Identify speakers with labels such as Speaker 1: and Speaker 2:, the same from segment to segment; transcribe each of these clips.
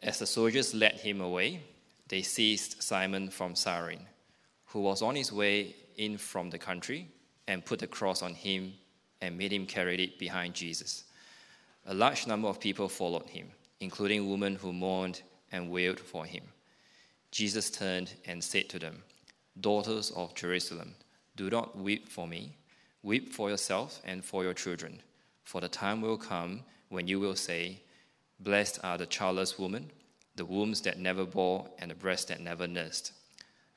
Speaker 1: As the soldiers led him away, they seized Simon from Cyrene, who was on his way in from the country, and put the cross on him and made him carry it behind Jesus. A large number of people followed him, including women who mourned and wailed for him. Jesus turned and said to them, Daughters of Jerusalem, do not weep for me. Weep for yourself and for your children. For the time will come when you will say, Blessed are the childless woman, the wombs that never bore, and the breasts that never nursed.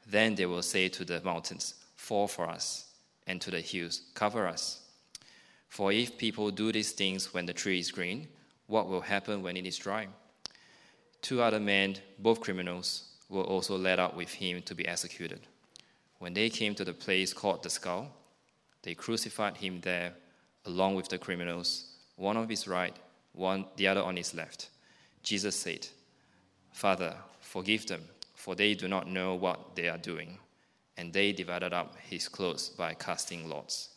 Speaker 1: Then they will say to the mountains, Fall for us, and to the hills, Cover us. For if people do these things when the tree is green, what will happen when it is dry? Two other men, both criminals, were also led out with him to be executed. When they came to the place called the skull, they crucified him there along with the criminals, one on his right, one the other on his left. Jesus said, Father, forgive them, for they do not know what they are doing. And they divided up his clothes by casting lots.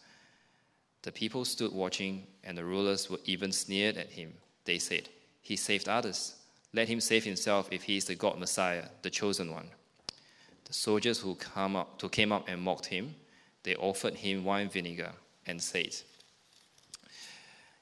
Speaker 1: The people stood watching, and the rulers were even sneered at him. They said, He saved others. Let him save himself if he is the God Messiah, the chosen one. The soldiers who, come up, who came up and mocked him, they offered him wine vinegar and said,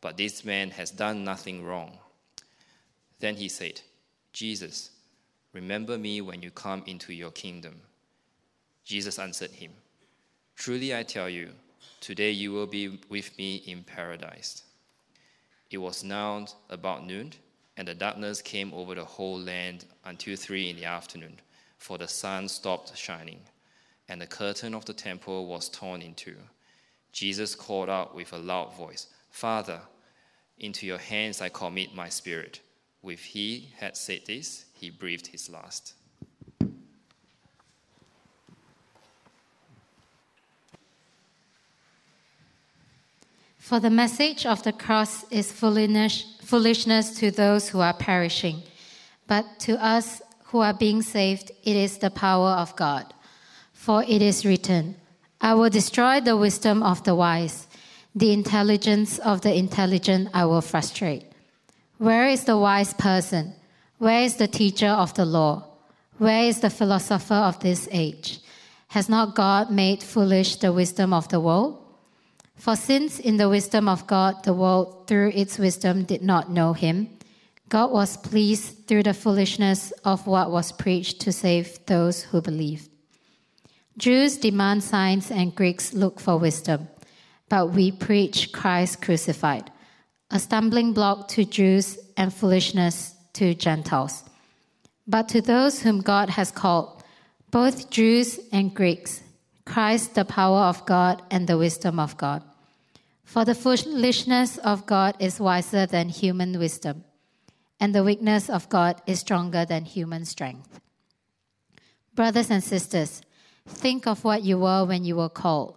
Speaker 1: But this man has done nothing wrong. Then he said, Jesus, remember me when you come into your kingdom. Jesus answered him, Truly I tell you, Today you will be with me in paradise. It was now about noon, and the darkness came over the whole land until three in the afternoon, for the sun stopped shining, and the curtain of the temple was torn in two. Jesus called out with a loud voice, Father, into your hands I commit my spirit. With he had said this, he breathed his last.
Speaker 2: For the message of the cross is foolishness to those who are perishing, but to us who are being saved, it is the power of God. For it is written, I will destroy the wisdom of the wise, the intelligence of the intelligent I will frustrate. Where is the wise person? Where is the teacher of the law? Where is the philosopher of this age? Has not God made foolish the wisdom of the world? For since in the wisdom of God the world through its wisdom did not know him, God was pleased through the foolishness of what was preached to save those who believe. Jews demand signs and Greeks look for wisdom, but we preach Christ crucified, a stumbling block to Jews and foolishness to Gentiles. But to those whom God has called, both Jews and Greeks, Christ the power of God and the wisdom of God. For the foolishness of God is wiser than human wisdom, and the weakness of God is stronger than human strength. Brothers and sisters, think of what you were when you were called.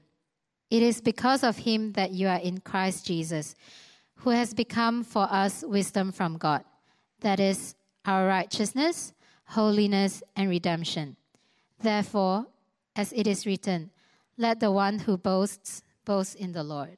Speaker 2: It is because of him that you are in Christ Jesus, who has become for us wisdom from God, that is, our righteousness, holiness, and redemption. Therefore, as it is written, let the one who boasts boast in the Lord.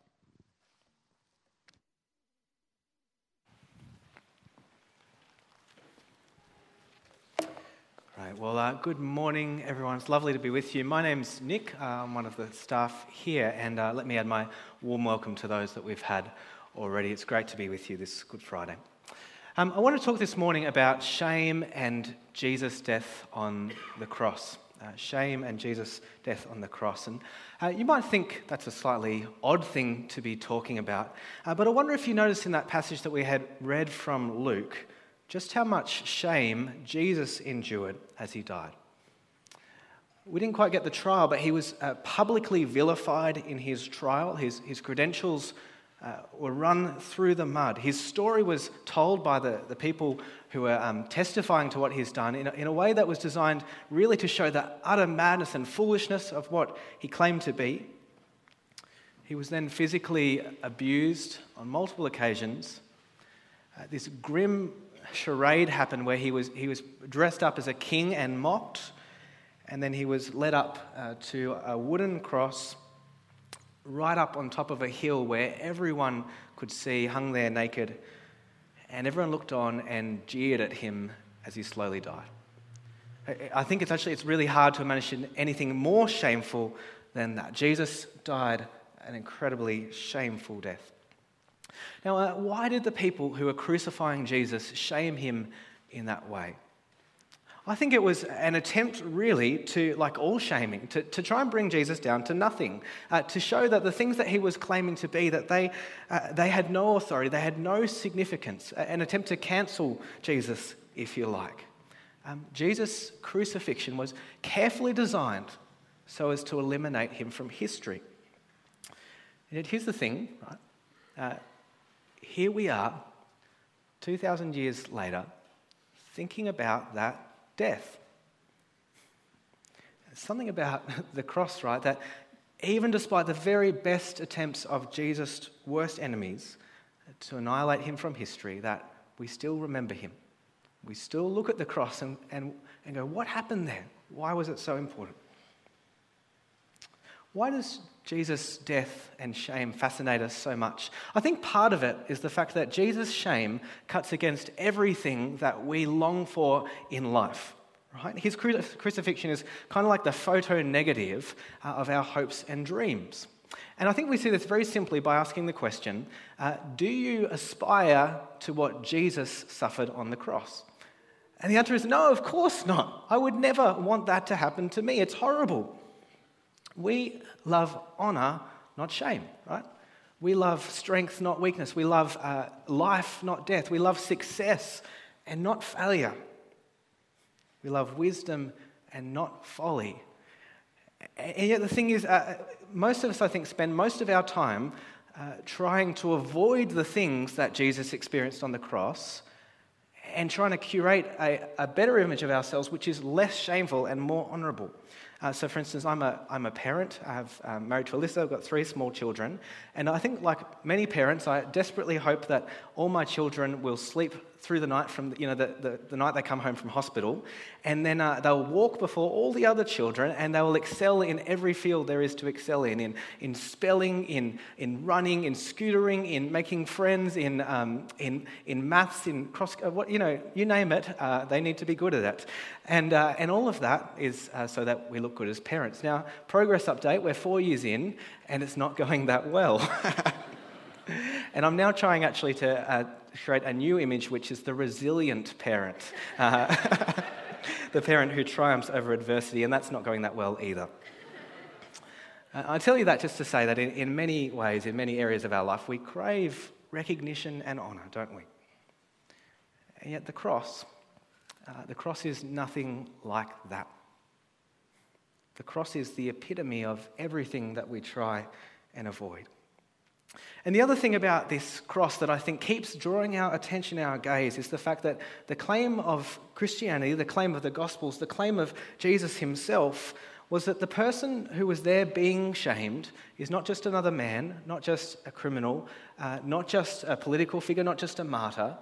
Speaker 3: Right, well, uh, good morning, everyone. It's lovely to be with you. My name's Nick. Uh, I'm one of the staff here, and uh, let me add my warm welcome to those that we've had already. It's great to be with you this Good Friday. Um, I want to talk this morning about shame and Jesus' death on the cross. Uh, shame and Jesus' death on the cross. And uh, you might think that's a slightly odd thing to be talking about, uh, but I wonder if you noticed in that passage that we had read from Luke just how much shame Jesus endured as he died. We didn't quite get the trial, but he was uh, publicly vilified in his trial. His, his credentials uh, were run through the mud. His story was told by the, the people who were um, testifying to what he's done in a, in a way that was designed really to show the utter madness and foolishness of what he claimed to be. He was then physically abused on multiple occasions. Uh, this grim charade happened where he was, he was dressed up as a king and mocked, and then he was led up uh, to a wooden cross right up on top of a hill where everyone could see, hung there naked, and everyone looked on and jeered at him as he slowly died. I think it's actually it's really hard to imagine anything more shameful than that. Jesus died an incredibly shameful death. Now, uh, why did the people who were crucifying Jesus shame him in that way? I think it was an attempt, really, to, like all shaming, to, to try and bring Jesus down to nothing, uh, to show that the things that he was claiming to be, that they, uh, they had no authority, they had no significance, an attempt to cancel Jesus, if you like. Um, Jesus' crucifixion was carefully designed so as to eliminate him from history. And here's the thing, right? Uh, here we are, 2,000 years later, thinking about that death. something about the cross, right? That even despite the very best attempts of Jesus' worst enemies to annihilate him from history, that we still remember him. We still look at the cross and, and, and go, what happened there? Why was it so important? Why does Jesus' death and shame fascinate us so much? I think part of it is the fact that Jesus' shame cuts against everything that we long for in life. Right? His crucifixion is kind of like the photo negative uh, of our hopes and dreams. And I think we see this very simply by asking the question uh, Do you aspire to what Jesus suffered on the cross? And the answer is no, of course not. I would never want that to happen to me. It's horrible. We love honor, not shame, right? We love strength, not weakness. We love uh, life, not death. We love success and not failure. We love wisdom and not folly. And yet, the thing is, uh, most of us, I think, spend most of our time uh, trying to avoid the things that Jesus experienced on the cross and trying to curate a, a better image of ourselves, which is less shameful and more honorable. Uh, so, for instance, I'm a, I'm a parent. I'm um, married to Alyssa. I've got three small children. And I think, like many parents, I desperately hope that all my children will sleep through the night from you know the, the, the night they come home from hospital. And then uh, they'll walk before all the other children and they will excel in every field there is to excel in in, in spelling in, in running in scootering in making friends in, um, in, in maths in cross uh, what you know you name it uh, they need to be good at it. And, uh, and all of that is uh, so that we look good as parents. Now progress update we're four years in and it's not going that well. And I'm now trying actually to uh, create a new image, which is the resilient parent, uh, the parent who triumphs over adversity, and that's not going that well either. Uh, I tell you that just to say that in, in many ways, in many areas of our life, we crave recognition and honour, don't we? And yet, the cross, uh, the cross is nothing like that. The cross is the epitome of everything that we try and avoid. And the other thing about this cross that I think keeps drawing our attention, our gaze, is the fact that the claim of Christianity, the claim of the Gospels, the claim of Jesus himself was that the person who was there being shamed is not just another man, not just a criminal, uh, not just a political figure, not just a martyr,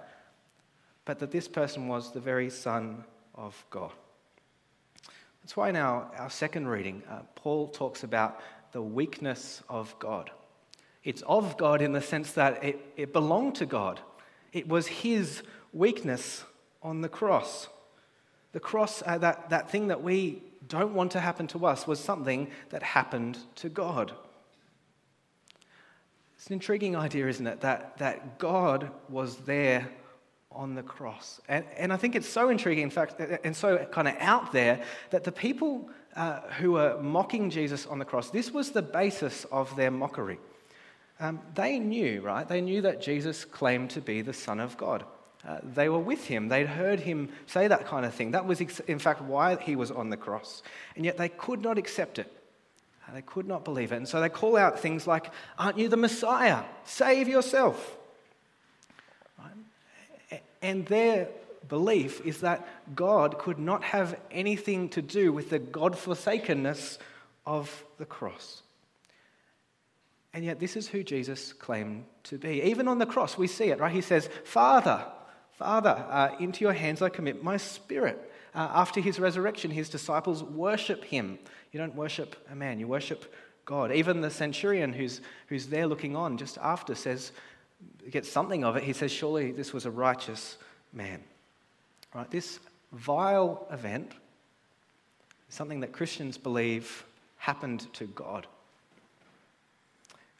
Speaker 3: but that this person was the very Son of God. That's why in our, our second reading, uh, Paul talks about the weakness of God. It's of God in the sense that it, it belonged to God. It was His weakness on the cross. The cross, uh, that, that thing that we don't want to happen to us, was something that happened to God. It's an intriguing idea, isn't it? That, that God was there on the cross. And, and I think it's so intriguing, in fact, and so kind of out there, that the people uh, who were mocking Jesus on the cross, this was the basis of their mockery. Um, they knew, right? They knew that Jesus claimed to be the Son of God. Uh, they were with him. They'd heard him say that kind of thing. That was, in fact, why he was on the cross. And yet they could not accept it. Uh, they could not believe it. And so they call out things like, Aren't you the Messiah? Save yourself. Right? And their belief is that God could not have anything to do with the God forsakenness of the cross. And yet, this is who Jesus claimed to be. Even on the cross, we see it, right? He says, Father, Father, uh, into your hands I commit my spirit. Uh, after his resurrection, his disciples worship him. You don't worship a man, you worship God. Even the centurion who's, who's there looking on just after says, gets something of it. He says, Surely this was a righteous man. Right? This vile event is something that Christians believe happened to God.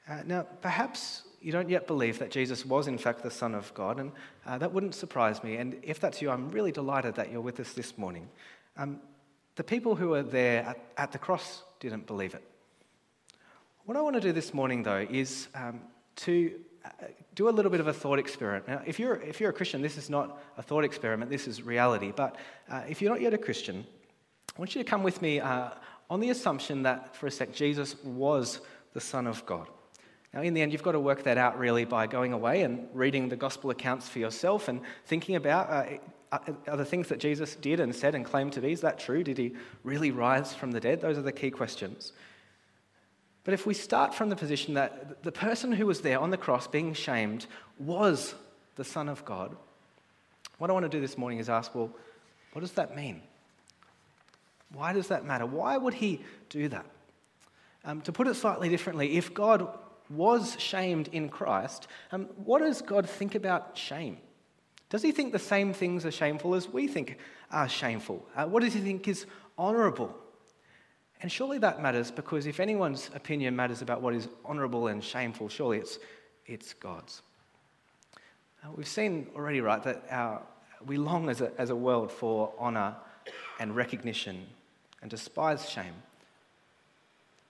Speaker 3: Uh, now, perhaps you don't yet believe that Jesus was, in fact, the Son of God, and uh, that wouldn't surprise me. And if that's you, I'm really delighted that you're with us this morning. Um, the people who were there at, at, the cross didn't believe it. What I want to do this morning, though, is um, to uh, do a little bit of a thought experiment. Now, if you're, if you're a Christian, this is not a thought experiment, this is reality. But uh, if you're not yet a Christian, I want you to come with me uh, on the assumption that, for a sec, Jesus was the Son of God. Now, in the end, you've got to work that out really by going away and reading the gospel accounts for yourself and thinking about uh, are the things that Jesus did and said and claimed to be, is that true? Did he really rise from the dead? Those are the key questions. But if we start from the position that the person who was there on the cross being shamed was the Son of God, what I want to do this morning is ask, well, what does that mean? Why does that matter? Why would he do that? Um, to put it slightly differently, if God was shamed in Christ, um, what does God think about shame? Does he think the same things are shameful as we think are shameful? Uh, what does he think is honourable? And surely that matters because if anyone's opinion matters about what is honourable and shameful, surely it's, it's God's. Uh, we've seen already, right, that our, we long as a, as a world for honour and recognition and despise shame.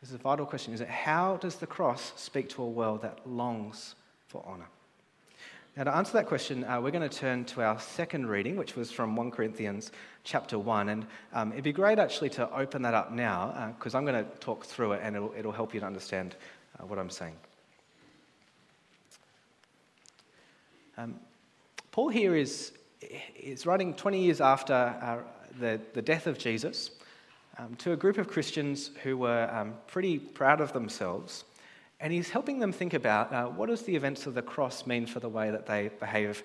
Speaker 3: This is a vital question, is it how does the cross speak to a world that longs for honour? Now, to answer that question, uh, we're going to turn to our second reading, which was from 1 Corinthians chapter 1. And um, it'd be great actually to open that up now, because uh, I'm going to talk through it and it'll, it'll help you to understand uh, what I'm saying. Um, Paul here is, is writing 20 years after uh, the, the death of Jesus um, to a group of Christians who were um, pretty proud of themselves. And he's helping them think about uh, what does the events of the cross mean for the way that they behave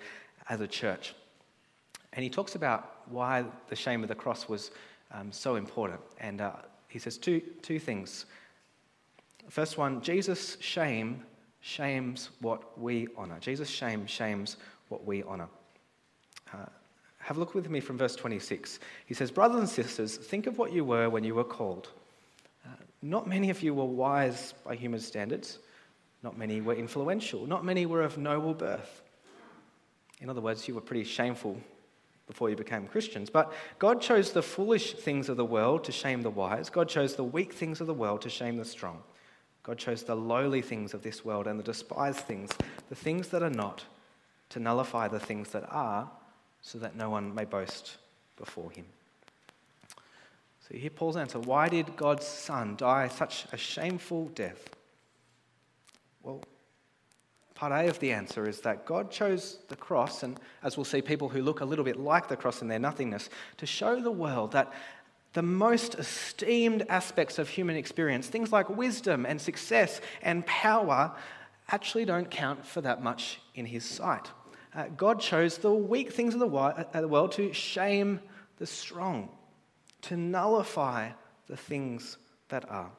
Speaker 3: as a church. And he talks about why the shame of the cross was um, so important. And uh, he says two, two things. First one, Jesus' shame shames what we honour. Jesus' shame shames what we honour. Uh, have a look with me from verse 26. He says, Brothers and sisters, think of what you were when you were called. Uh, not many of you were wise by human standards. Not many were influential. Not many were of noble birth. In other words, you were pretty shameful before you became Christians. But God chose the foolish things of the world to shame the wise. God chose the weak things of the world to shame the strong. God chose the lowly things of this world and the despised things, the things that are not, to nullify the things that are so that no one may boast before him. So here Paul's answer why did God's Son die such a shameful death? Well, part A of the answer is that God chose the cross, and as we'll see, people who look a little bit like the cross in their nothingness, to show the world that the most esteemed aspects of human experience, things like wisdom and success and power, actually don't count for that much in His sight uh, God chose the weak things of the uh, world to shame the strong, to nullify the things that are.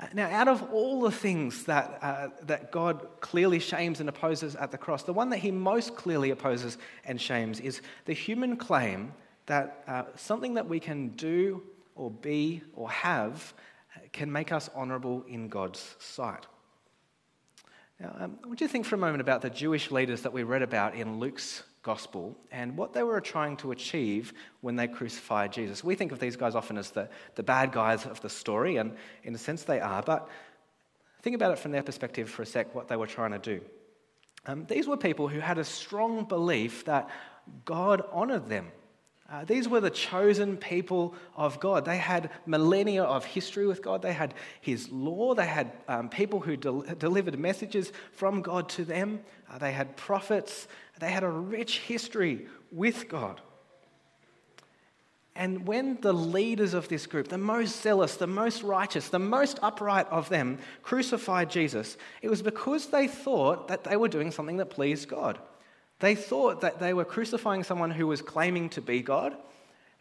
Speaker 3: Uh, now, out of all the things that, uh, that God clearly shames and opposes at the cross, the one that he most clearly opposes and shames is the human claim that uh, something that we can do or be or have uh, can make us honourable in God's sight. Now, um, you think for a moment about the Jewish leaders that we read about in Luke's gospel and what they were trying to achieve when they crucified Jesus. We think of these guys often as the, the bad guys of the story, and in a sense they are, but think about it from their perspective for a sec what they were trying to do. Um, these were people who had a strong belief that God honored them. Uh, these were the chosen people of God. They had millennia of history with God. They had His law. They had um, people who del- delivered messages from God to them. Uh, they had prophets. They had a rich history with God. And when the leaders of this group, the most zealous, the most righteous, the most upright of them, crucified Jesus, it was because they thought that they were doing something that pleased God. They thought that they were crucifying someone who was claiming to be God,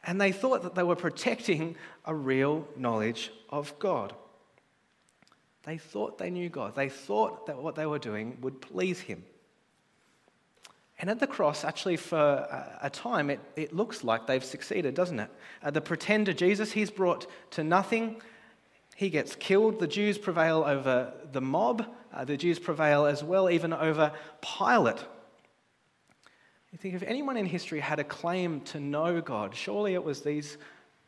Speaker 3: and they thought that they were protecting a real knowledge of God. They thought they knew God. They thought that what they were doing would please Him. And at the cross, actually, for a time, it, it looks like they've succeeded, doesn't it? Uh, the pretender Jesus, he's brought to nothing. He gets killed. The Jews prevail over the mob. Uh, the Jews prevail as well, even over Pilate, you think if anyone in history had a claim to know God, surely it was these,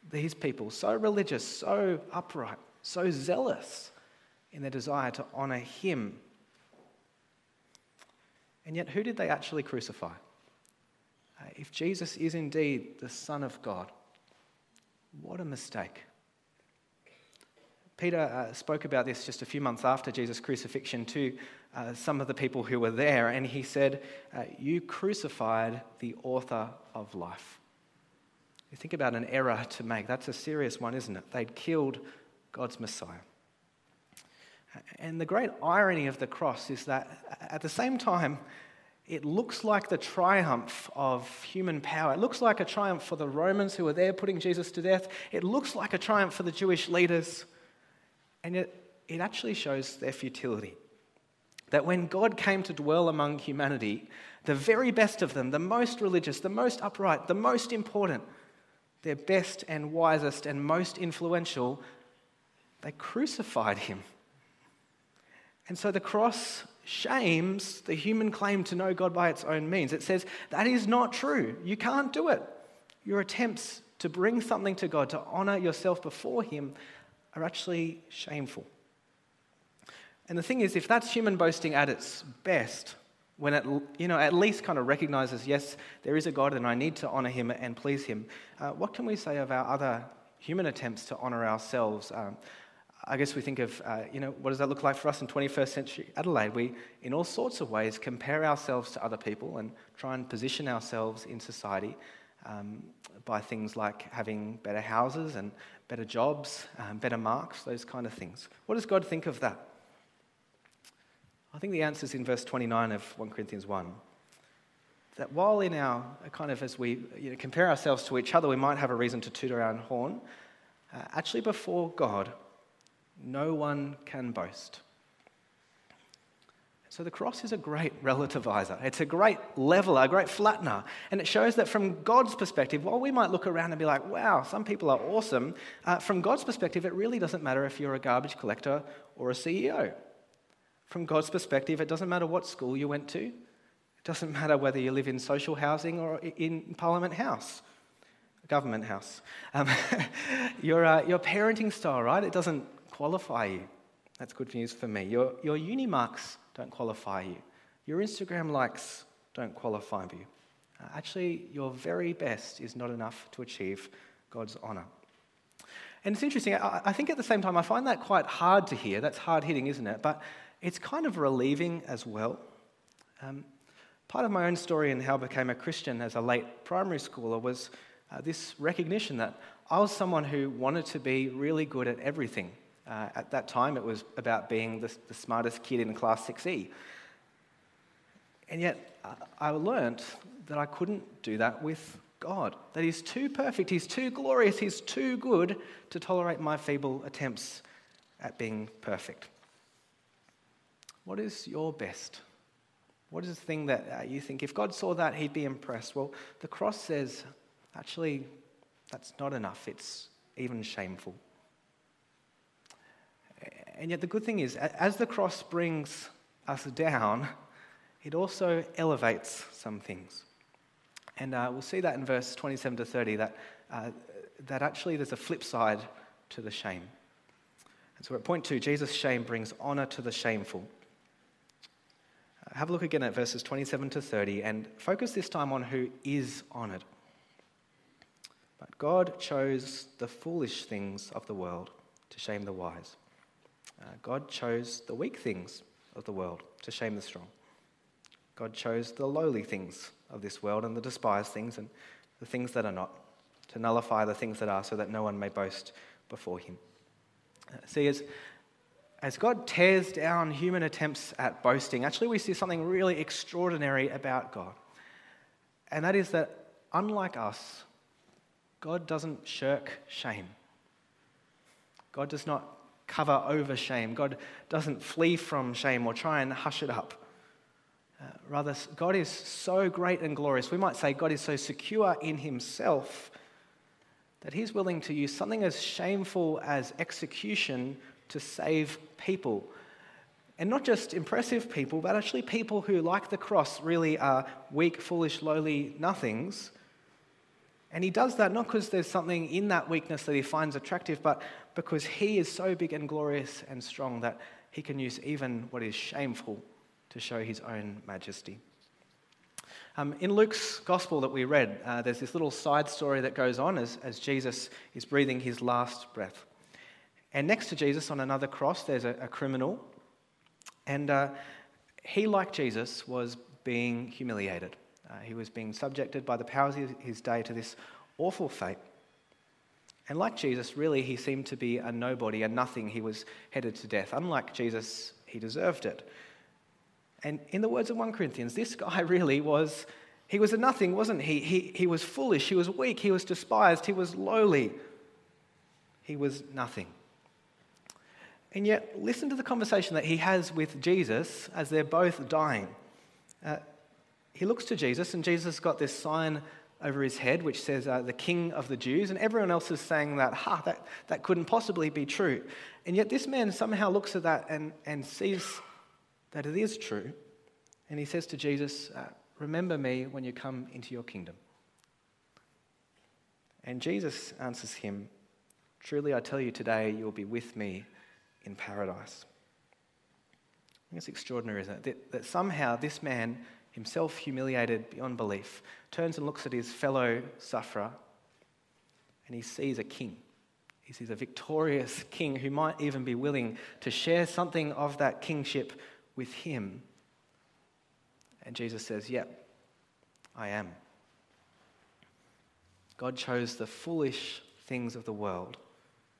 Speaker 3: these people, so religious, so upright, so zealous in their desire to honor Him. And yet, who did they actually crucify? Uh, if Jesus is indeed the Son of God, what a mistake. Peter uh, spoke about this just a few months after Jesus' crucifixion to uh, some of the people who were there, and he said, uh, You crucified the author of life. You think about an error to make. That's a serious one, isn't it? They'd killed God's Messiah. And the great irony of the cross is that at the same time, it looks like the triumph of human power. It looks like a triumph for the Romans who were there putting Jesus to death. It looks like a triumph for the Jewish leaders. And yet, it actually shows their futility. That when God came to dwell among humanity, the very best of them, the most religious, the most upright, the most important, their best and wisest and most influential, they crucified him. And so the cross shames the human claim to know God by its own means. It says that is not true. You can't do it. Your attempts to bring something to God, to honor yourself before Him, are actually shameful. And the thing is, if that's human boasting at its best, when it you know, at least kind of recognizes, yes, there is a God and I need to honor him and please him, uh, what can we say of our other human attempts to honor ourselves? Um, I guess we think of, uh, you know, what does that look like for us in 21st century Adelaide? We, in all sorts of ways, compare ourselves to other people and try and position ourselves in society um, by things like having better houses and better jobs, um, better marks, those kind of things. What does God think of that? I think the answer is in verse 29 of 1 Corinthians 1. That while in our, kind of as we you know, compare ourselves to each other, we might have a reason to toot our own horn, uh, actually before God, no one can boast. So the cross is a great relativizer. It's a great leveler, a great flattener. And it shows that from God's perspective, while we might look around and be like, wow, some people are awesome, uh, from God's perspective, it really doesn't matter if you're a garbage collector or a CEO. From God's perspective, it doesn't matter what school you went to, it doesn't matter whether you live in social housing or in Parliament House, Government House. Um, your, uh, your parenting style, right? It doesn't qualify you. That's good news for me. Your, your uni marks don't qualify you. Your Instagram likes don't qualify you. Uh, actually, your very best is not enough to achieve God's honour. And it's interesting, I, I think at the same time, I find that quite hard to hear. That's hard hitting, isn't it? But it's kind of relieving as well. Um, part of my own story and how I became a Christian as a late primary schooler was uh, this recognition that I was someone who wanted to be really good at everything. Uh, at that time, it was about being the, the smartest kid in class 6E. And yet, uh, I learned that I couldn't do that with God. That He's too perfect, He's too glorious, He's too good to tolerate my feeble attempts at being perfect. What is your best? What is the thing that uh, you think, if God saw that, he'd be impressed? Well, the cross says, actually, that's not enough. It's even shameful. And yet, the good thing is, as the cross brings us down, it also elevates some things. And uh, we'll see that in verse 27 to 30 that, uh, that actually there's a flip side to the shame. And so at point two, Jesus' shame brings honor to the shameful. Have a look again at verses 27 to 30 and focus this time on who is honored. But God chose the foolish things of the world to shame the wise. Uh, God chose the weak things of the world to shame the strong. God chose the lowly things of this world and the despised things and the things that are not to nullify the things that are so that no one may boast before him. Uh, see, as, as God tears down human attempts at boasting, actually we see something really extraordinary about God. And that is that, unlike us, God doesn't shirk shame. God does not cover over shame. God doesn't flee from shame or try and hush it up. Uh, rather, God is so great and glorious. We might say God is so secure in himself that he's willing to use something as shameful as execution to save people. And not just impressive people, but actually people who, like the cross, really are weak, foolish, lowly nothings. And he does that not because there's something in that weakness that he finds attractive, but because he is so big and glorious and strong that he can use even what is shameful to show his own majesty. Um, in Luke's gospel that we read, uh, there's this little side story that goes on as, as Jesus is breathing his last breath. And next to Jesus on another cross, there's a, a criminal. And uh, he, like Jesus, was being humiliated. Uh, he was being subjected by the powers of his day to this awful fate. And like Jesus, really, he seemed to be a nobody, a nothing. He was headed to death. Unlike Jesus, he deserved it. And in the words of 1 Corinthians, this guy really was, he was a nothing, wasn't he? He, he was foolish, he was weak, he was despised, he was lowly. He was nothing. And yet, listen to the conversation that he has with Jesus as they're both dying. Uh, he looks to Jesus, and Jesus got this sign over his head which says, uh, the King of the Jews, and everyone else is saying that, ha, that, that couldn't possibly be true. And yet, this man somehow looks at that and, and sees that it is true. And he says to Jesus, uh, Remember me when you come into your kingdom. And Jesus answers him, Truly I tell you today, you will be with me in paradise. It's extraordinary, isn't it? That, that somehow this man, himself humiliated beyond belief, turns and looks at his fellow sufferer and he sees a king. He sees a victorious king who might even be willing to share something of that kingship with him? And Jesus says, Yep, I am. God chose the foolish things of the world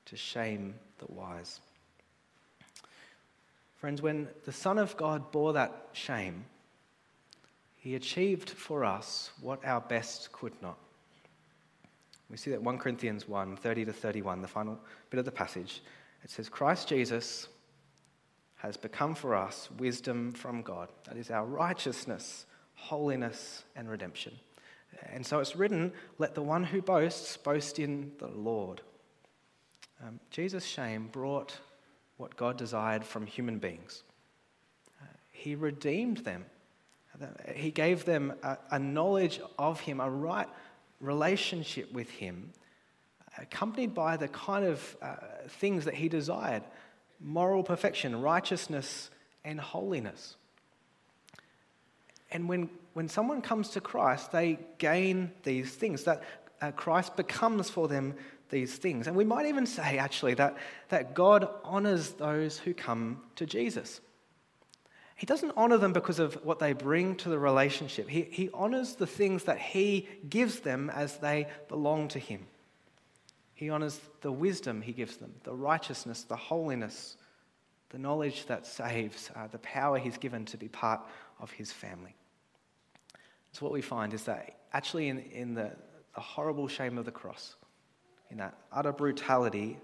Speaker 3: to shame the wise. Friends, when the Son of God bore that shame, he achieved for us what our best could not. We see that 1 Corinthians 1 30 to 31, the final bit of the passage. It says, Christ Jesus has become for us wisdom from God. That is our righteousness, holiness, and redemption. And so it's written, let the one who boasts boast in the Lord. Um, Jesus' shame brought what God desired from human beings. Uh, he redeemed them. He gave them a, a knowledge of Him, a right relationship with Him, accompanied by the kind of uh, things that He desired moral perfection, righteousness, and holiness. And when, when someone comes to Christ, they gain these things, that uh, Christ becomes for them these things. And we might even say, actually, that, that God honors those who come to Jesus. He doesn't honor them because of what they bring to the relationship, He, he honors the things that He gives them as they belong to Him. He honors the wisdom he gives them, the righteousness, the holiness, the knowledge that saves, uh, the power he's given to be part of his family. So, what we find is that actually, in, in the, the horrible shame of the cross, in that utter brutality,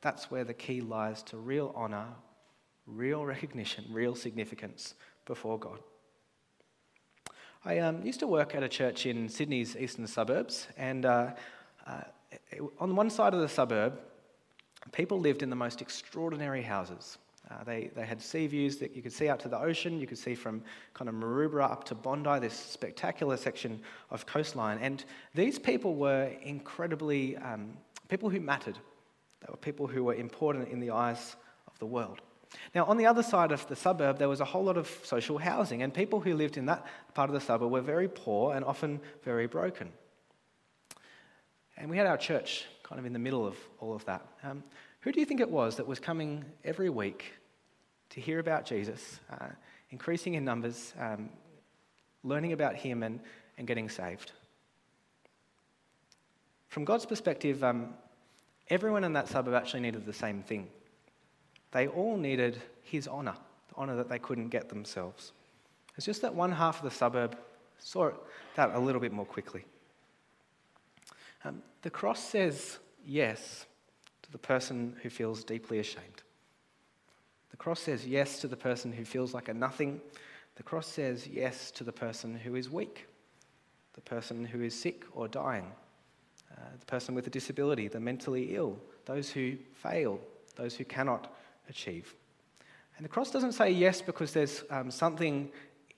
Speaker 3: that's where the key lies to real honor, real recognition, real significance before God. I um, used to work at a church in Sydney's eastern suburbs, and uh, uh, on one side of the suburb, people lived in the most extraordinary houses. Uh, they, they had sea views that you could see out to the ocean. You could see from kind of Maroubra up to Bondi, this spectacular section of coastline. And these people were incredibly um, people who mattered. They were people who were important in the eyes of the world. Now, on the other side of the suburb, there was a whole lot of social housing, and people who lived in that part of the suburb were very poor and often very broken. And we had our church kind of in the middle of all of that. Um, who do you think it was that was coming every week to hear about Jesus, uh, increasing in numbers, um, learning about Him, and, and getting saved? From God's perspective, um, everyone in that suburb actually needed the same thing. They all needed His honour, the honour that they couldn't get themselves. It's just that one half of the suburb saw that a little bit more quickly. Um, the cross says yes to the person who feels deeply ashamed. The cross says yes to the person who feels like a nothing. The cross says yes to the person who is weak, the person who is sick or dying, uh, the person with a disability, the mentally ill, those who fail, those who cannot achieve. And the cross doesn't say yes because there's um, something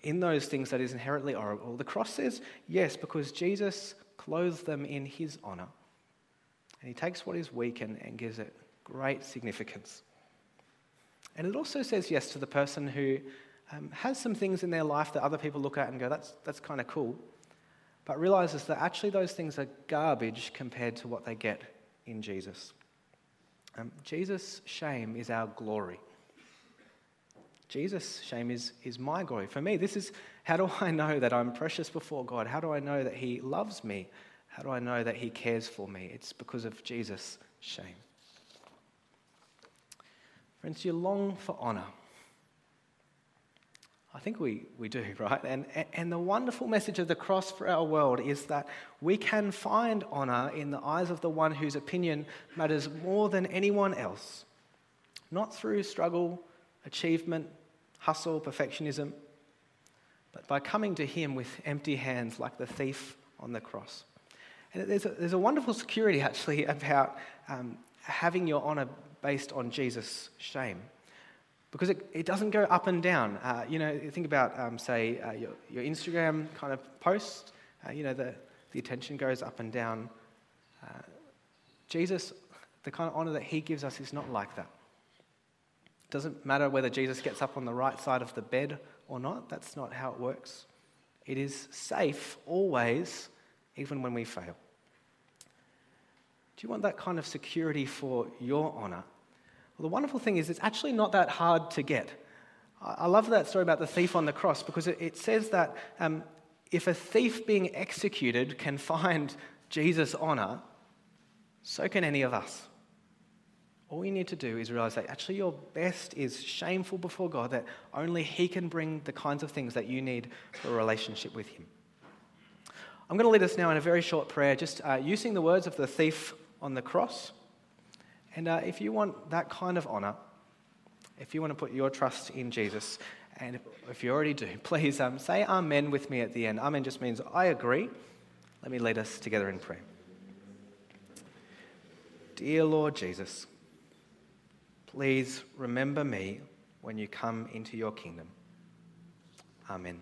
Speaker 3: in those things that is inherently horrible. The cross says yes because Jesus clothes them in his honour. And he takes what is weak and, and gives it great significance. And it also says yes to the person who um, has some things in their life that other people look at and go, that's, that's kind of cool, but realizes that actually those things are garbage compared to what they get in Jesus. Um, Jesus' shame is our glory. Jesus' shame is, is my glory. For me, this is how do I know that I'm precious before God? How do I know that He loves me? How do I know that He cares for me? It's because of Jesus' shame. Friends, you long for honour. I think we, we do, right? And, and the wonderful message of the cross for our world is that we can find honour in the eyes of the one whose opinion matters more than anyone else. Not through struggle, achievement, hustle, perfectionism, but by coming to Him with empty hands like the thief on the cross. And there's a, there's a wonderful security actually about um, having your honour based on Jesus' shame. Because it, it doesn't go up and down. Uh, you know, think about, um, say, uh, your, your Instagram kind of post. Uh, you know, the, the attention goes up and down. Uh, Jesus, the kind of honour that he gives us is not like that. It doesn't matter whether Jesus gets up on the right side of the bed or not. That's not how it works. It is safe always, even when we fail. Do you want that kind of security for your honour? Well, the wonderful thing is, it's actually not that hard to get. I love that story about the thief on the cross because it, says that um, if a thief being executed can find Jesus' honour, so can any of us. All you need to do is realize that actually your best is shameful before God, that only He can bring the kinds of things that you need for a relationship with Him. I'm going to lead us now in a very short prayer, just uh, using the words of the thief on the cross. And uh, if you want that kind of honor, if you want to put your trust in Jesus, and if you already do, please um, say Amen with me at the end. Amen just means I agree. Let me lead us together in prayer. Dear Lord Jesus, please remember me when you come into your kingdom. Amen.